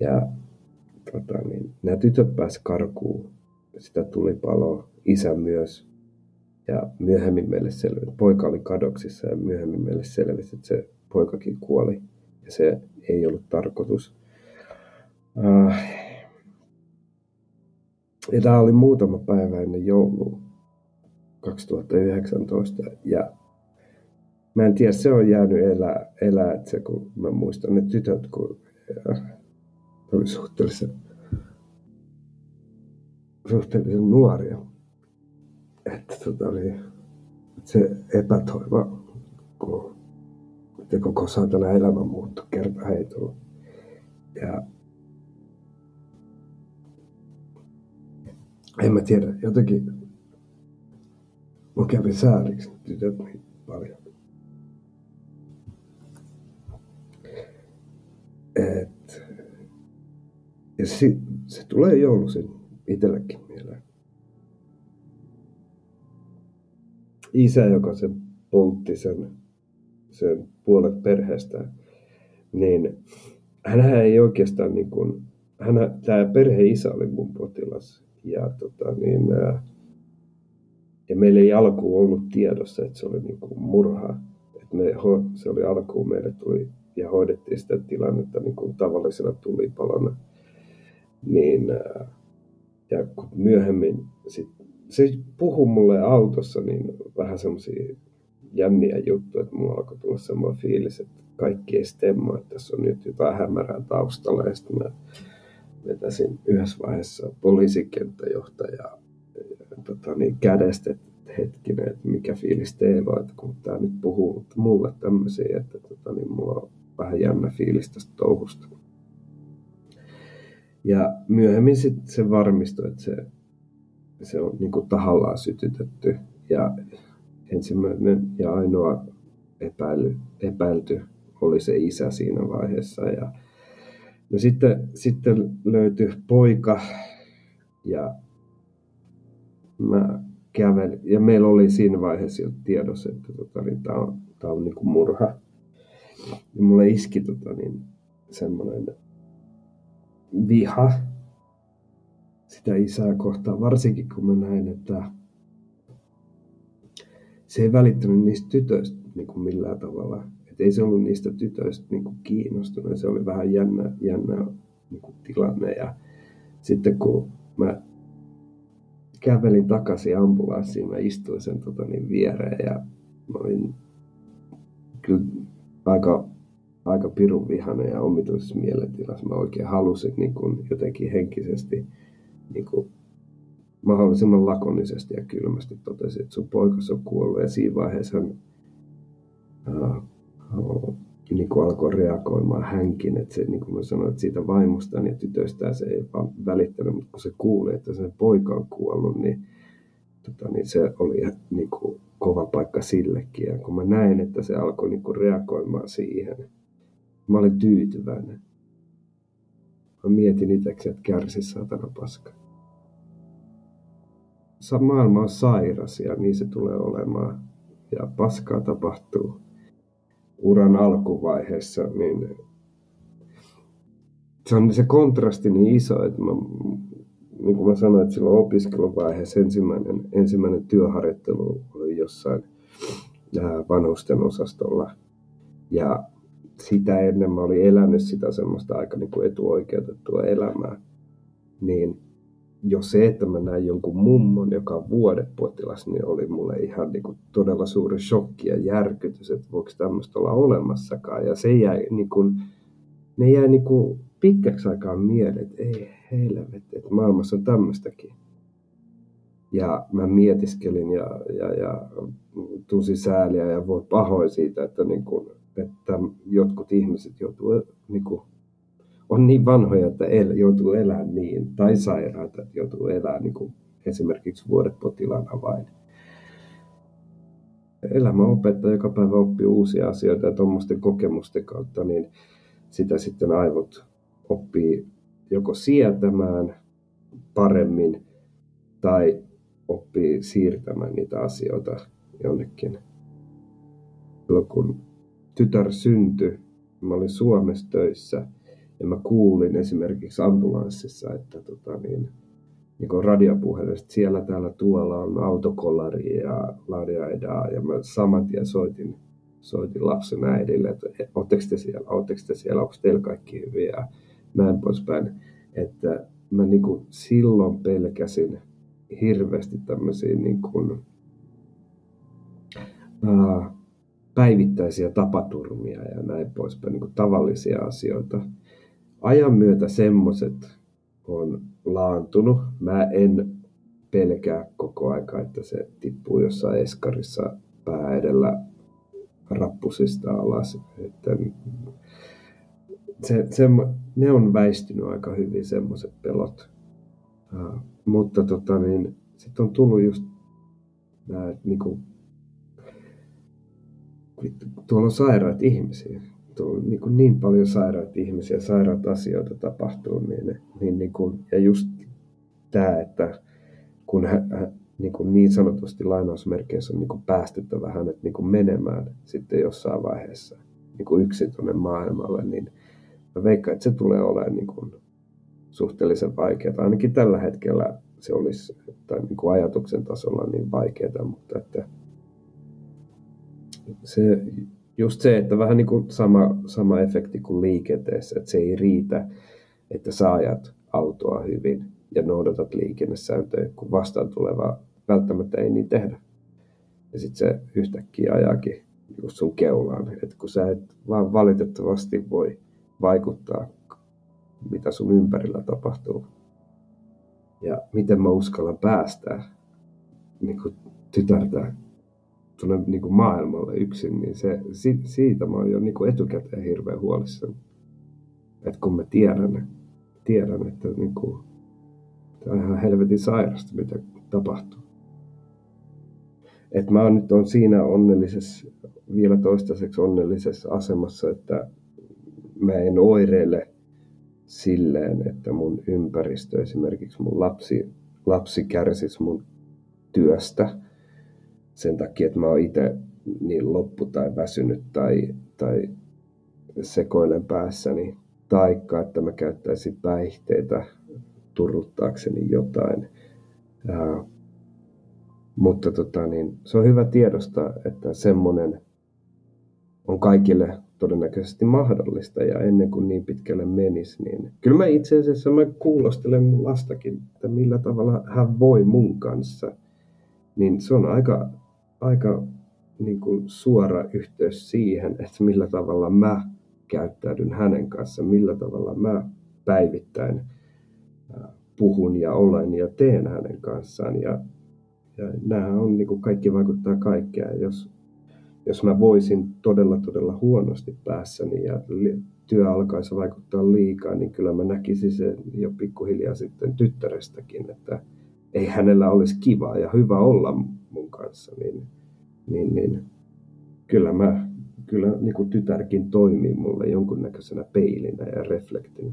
Ja tota, niin, nämä tytöt pääsi karkuun sitä tulipaloa, isä myös. Ja myöhemmin meille selvisi, poika oli kadoksissa ja myöhemmin meille selvisi, että se poikakin kuoli. Ja se ei ollut tarkoitus. Uh, ja tämä oli muutama päivä ennen joulua 2019. Ja mä en tiedä, se on jäänyt elää, elää että se, kun mä muistan ne tytöt, kun ja, oli suhteellisen, suhteellisen nuoria. Että tota, oli se epätoiva, kun että koko saatana elämä muuttui kerta heitolla. Ja en mä tiedä, jotenkin mä kävin sääliksi tytöt niin paljon. Et, ja si, se tulee joulusin itsellekin mieleen. Isä, joka sen poltti sen, sen puolet perheestä, niin hän ei oikeastaan niin kuin, hän, tämä perheisä oli mun potilas ja, tota, niin, ja meillä ei alkuun ollut tiedossa, että se oli niin kuin murha. Et me, se oli alkuun, meille tuli ja hoidettiin sitä tilannetta niin kuin tavallisena tulipalona. Niin, ja kun myöhemmin sit, se puhui mulle autossa niin vähän semmoisia jänniä juttuja, että mulla alkoi tulla semmoinen fiilis, että kaikki ei stemma, että tässä on nyt jotain hämärää taustalla. Ja sitten mä vetäsin yhdessä vaiheessa poliisikenttäjohtajaa tota, niin kädestä, että hetkinen, että mikä fiilis teillä on, että kun tämä nyt puhuu mulle tämmöisiä, että tota, niin mulla on vähän jännä fiilis tästä touhusta. Ja myöhemmin sitten se varmistui, että se, se on niin kuin tahallaan sytytetty. Ja ensimmäinen ja ainoa epäily, epäilty oli se isä siinä vaiheessa. Ja No sitten, sitten löytyi poika ja mä kävelin. Ja meillä oli siinä vaiheessa jo tiedossa, että tota, niin tämä on, tää on niin kuin murha. Ja mulle iski tota, niin, semmoinen viha sitä isää kohtaan, varsinkin kun mä näin, että se ei välittänyt niistä tytöistä niin kuin millään tavalla. Et ei se ollut niistä tytöistä niin kuin kiinnostunut. Se oli vähän jännä, jännä niin kuin tilanne. Ja sitten kun mä kävelin takaisin ambulanssiin, mä istuin sen tota, niin viereen ja mä olin kyllä aika, aika pirun vihainen ja omituisessa mielentilassa. Mä oikein halusin niin kuin, jotenkin henkisesti niin kuin, mahdollisimman lakonisesti ja kylmästi totesin, että sun poikas on kuollut ja siinä vaiheessa hän, niin kuin alkoi reagoimaan hänkin, että se, niin kuin mä sanoin, että siitä vaimostaan ja tytöstään se ei vaan välittänyt, mutta kun se kuuli, että se poika on kuollut, niin, tota, niin se oli niin kuin kova paikka sillekin. Ja kun mä näin, että se alkoi niin kuin reagoimaan siihen, mä olin tyytyväinen. Mä mietin itseksi, että kärsi saatana paska. Maailma on sairas ja niin se tulee olemaan. Ja paskaa tapahtuu uran alkuvaiheessa, niin se on se kontrasti niin iso, että mä, niin kuin mä sanoin, että silloin opiskeluvaiheessa ensimmäinen, ensimmäinen työharjoittelu oli jossain vanhusten osastolla. Ja sitä ennen mä olin elänyt sitä semmoista aika niin kuin etuoikeutettua elämää. Niin jo se, että mä näin jonkun mummon, joka on vuodepotilas, niin oli mulle ihan niin kuin todella suuri shokki ja järkytys, että voiko tämmöistä olla olemassakaan. Ja se jäi niin kuin, ne jäi niin kuin pitkäksi aikaa mieleen, että ei helvetti, että maailmassa on tämmöistäkin. Ja mä mietiskelin ja, ja, ja tunsin sääliä ja voi pahoin siitä, että, niin kuin, että jotkut ihmiset joutuu, niin kuin, on niin vanhoja, että el, joutuu elämään niin, tai sairaita, että joutuu elämään niin kuin esimerkiksi vuodepotilaana vain. Elämä opettaa joka päivä oppii uusia asioita ja tuommoisten kokemusten kautta, niin sitä sitten aivot oppii joko sietämään paremmin tai oppii siirtämään niitä asioita jonnekin. Silloin kun tytär syntyi, mä olin Suomessa töissä ja mä kuulin esimerkiksi ambulanssissa, että tota niin, niin kuin siellä täällä tuolla on autokollari ja ladiaidaa ja mä saman tien soitin, soitin lapsen äidille, että ootteko te siellä, ootteko te siellä, onko teillä kaikki hyviä näin poispäin. Että mä niin kuin silloin pelkäsin hirveästi tämmöisiä niin kuin, ää, päivittäisiä tapaturmia ja näin poispäin, niin kuin tavallisia asioita. Ajan myötä semmoset on laantunut. Mä en pelkää koko aika, että se tippuu jossain eskarissa pää edellä rappusista alas. Että se, se, ne on väistynyt aika hyvin semmoiset pelot. Uh, mutta tota, niin, sitten on tullut just nämä, niin kuin, tuolla on sairaat ihmisiä. On niin, kuin niin paljon sairaat ihmisiä, sairaat asioita tapahtuu. Niin, niin, niin kuin, ja just tämä, että kun hän, niin, kuin niin sanotusti lainausmerkeissä on niin kuin päästettävä hänet niin kuin menemään sitten jossain vaiheessa niin kuin yksin tuonne maailmalle, niin – mä veikkaan, että se tulee olemaan niin kuin suhteellisen vaikeaa. Ainakin tällä hetkellä se olisi tai niin kuin ajatuksen tasolla niin vaikeaa, mutta että se, just se, että vähän niin kuin sama, sama efekti kuin liikenteessä, että se ei riitä, että sä ajat autoa hyvin ja noudatat liikennesääntöjä, kun vastaan tuleva välttämättä ei niin tehdä. Ja sitten se yhtäkkiä ajakin just sun keulaan, että kun sä et vaan valitettavasti voi vaikuttaa, mitä sun ympärillä tapahtuu. Ja miten mä uskallan päästää niin tytärtä tuonne niin kuin maailmalle yksin, niin se, siitä mä oon jo niin kuin etukäteen hirveän huolissani. Että kun mä tiedän, tiedän että niin kuin, tämä on ihan helvetin sairasta, mitä tapahtuu. Että mä oon nyt on siinä onnellisessa, vielä toistaiseksi onnellisessa asemassa, että mä en oireile silleen, että mun ympäristö, esimerkiksi mun lapsi, lapsi kärsisi mun työstä sen takia, että mä oon itse niin loppu tai väsynyt tai, tai sekoilen päässäni, taikka että mä käyttäisin päihteitä turruttaakseni jotain. Ää, mutta tota, niin, se on hyvä tiedostaa, että semmoinen on kaikille todennäköisesti mahdollista ja ennen kuin niin pitkälle menisi, niin kyllä mä itse asiassa mä kuulostelen mun lastakin, että millä tavalla hän voi mun kanssa. Niin se on aika, aika niin kuin suora yhteys siihen, että millä tavalla mä käyttäydyn hänen kanssa, millä tavalla mä päivittäin puhun ja olen ja teen hänen kanssaan. Ja, ja nämä on niin kuin kaikki vaikuttaa kaikkea. Jos jos mä voisin todella todella huonosti päässäni ja työ alkaisi vaikuttaa liikaa, niin kyllä mä näkisin sen jo pikkuhiljaa sitten tyttärestäkin, että ei hänellä olisi kiva ja hyvä olla mun kanssa, niin niin, niin kyllä mä, kyllä niin kuin tytärkin toimii mulle jonkunnäköisenä peilinä ja reflektinä.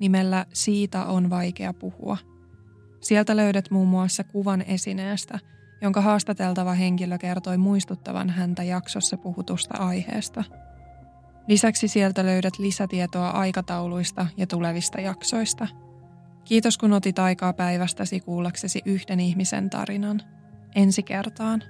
nimellä Siitä on vaikea puhua. Sieltä löydät muun muassa kuvan esineestä, jonka haastateltava henkilö kertoi muistuttavan häntä jaksossa puhutusta aiheesta. Lisäksi sieltä löydät lisätietoa aikatauluista ja tulevista jaksoista. Kiitos kun otit aikaa päivästäsi kuullaksesi yhden ihmisen tarinan. Ensi kertaan.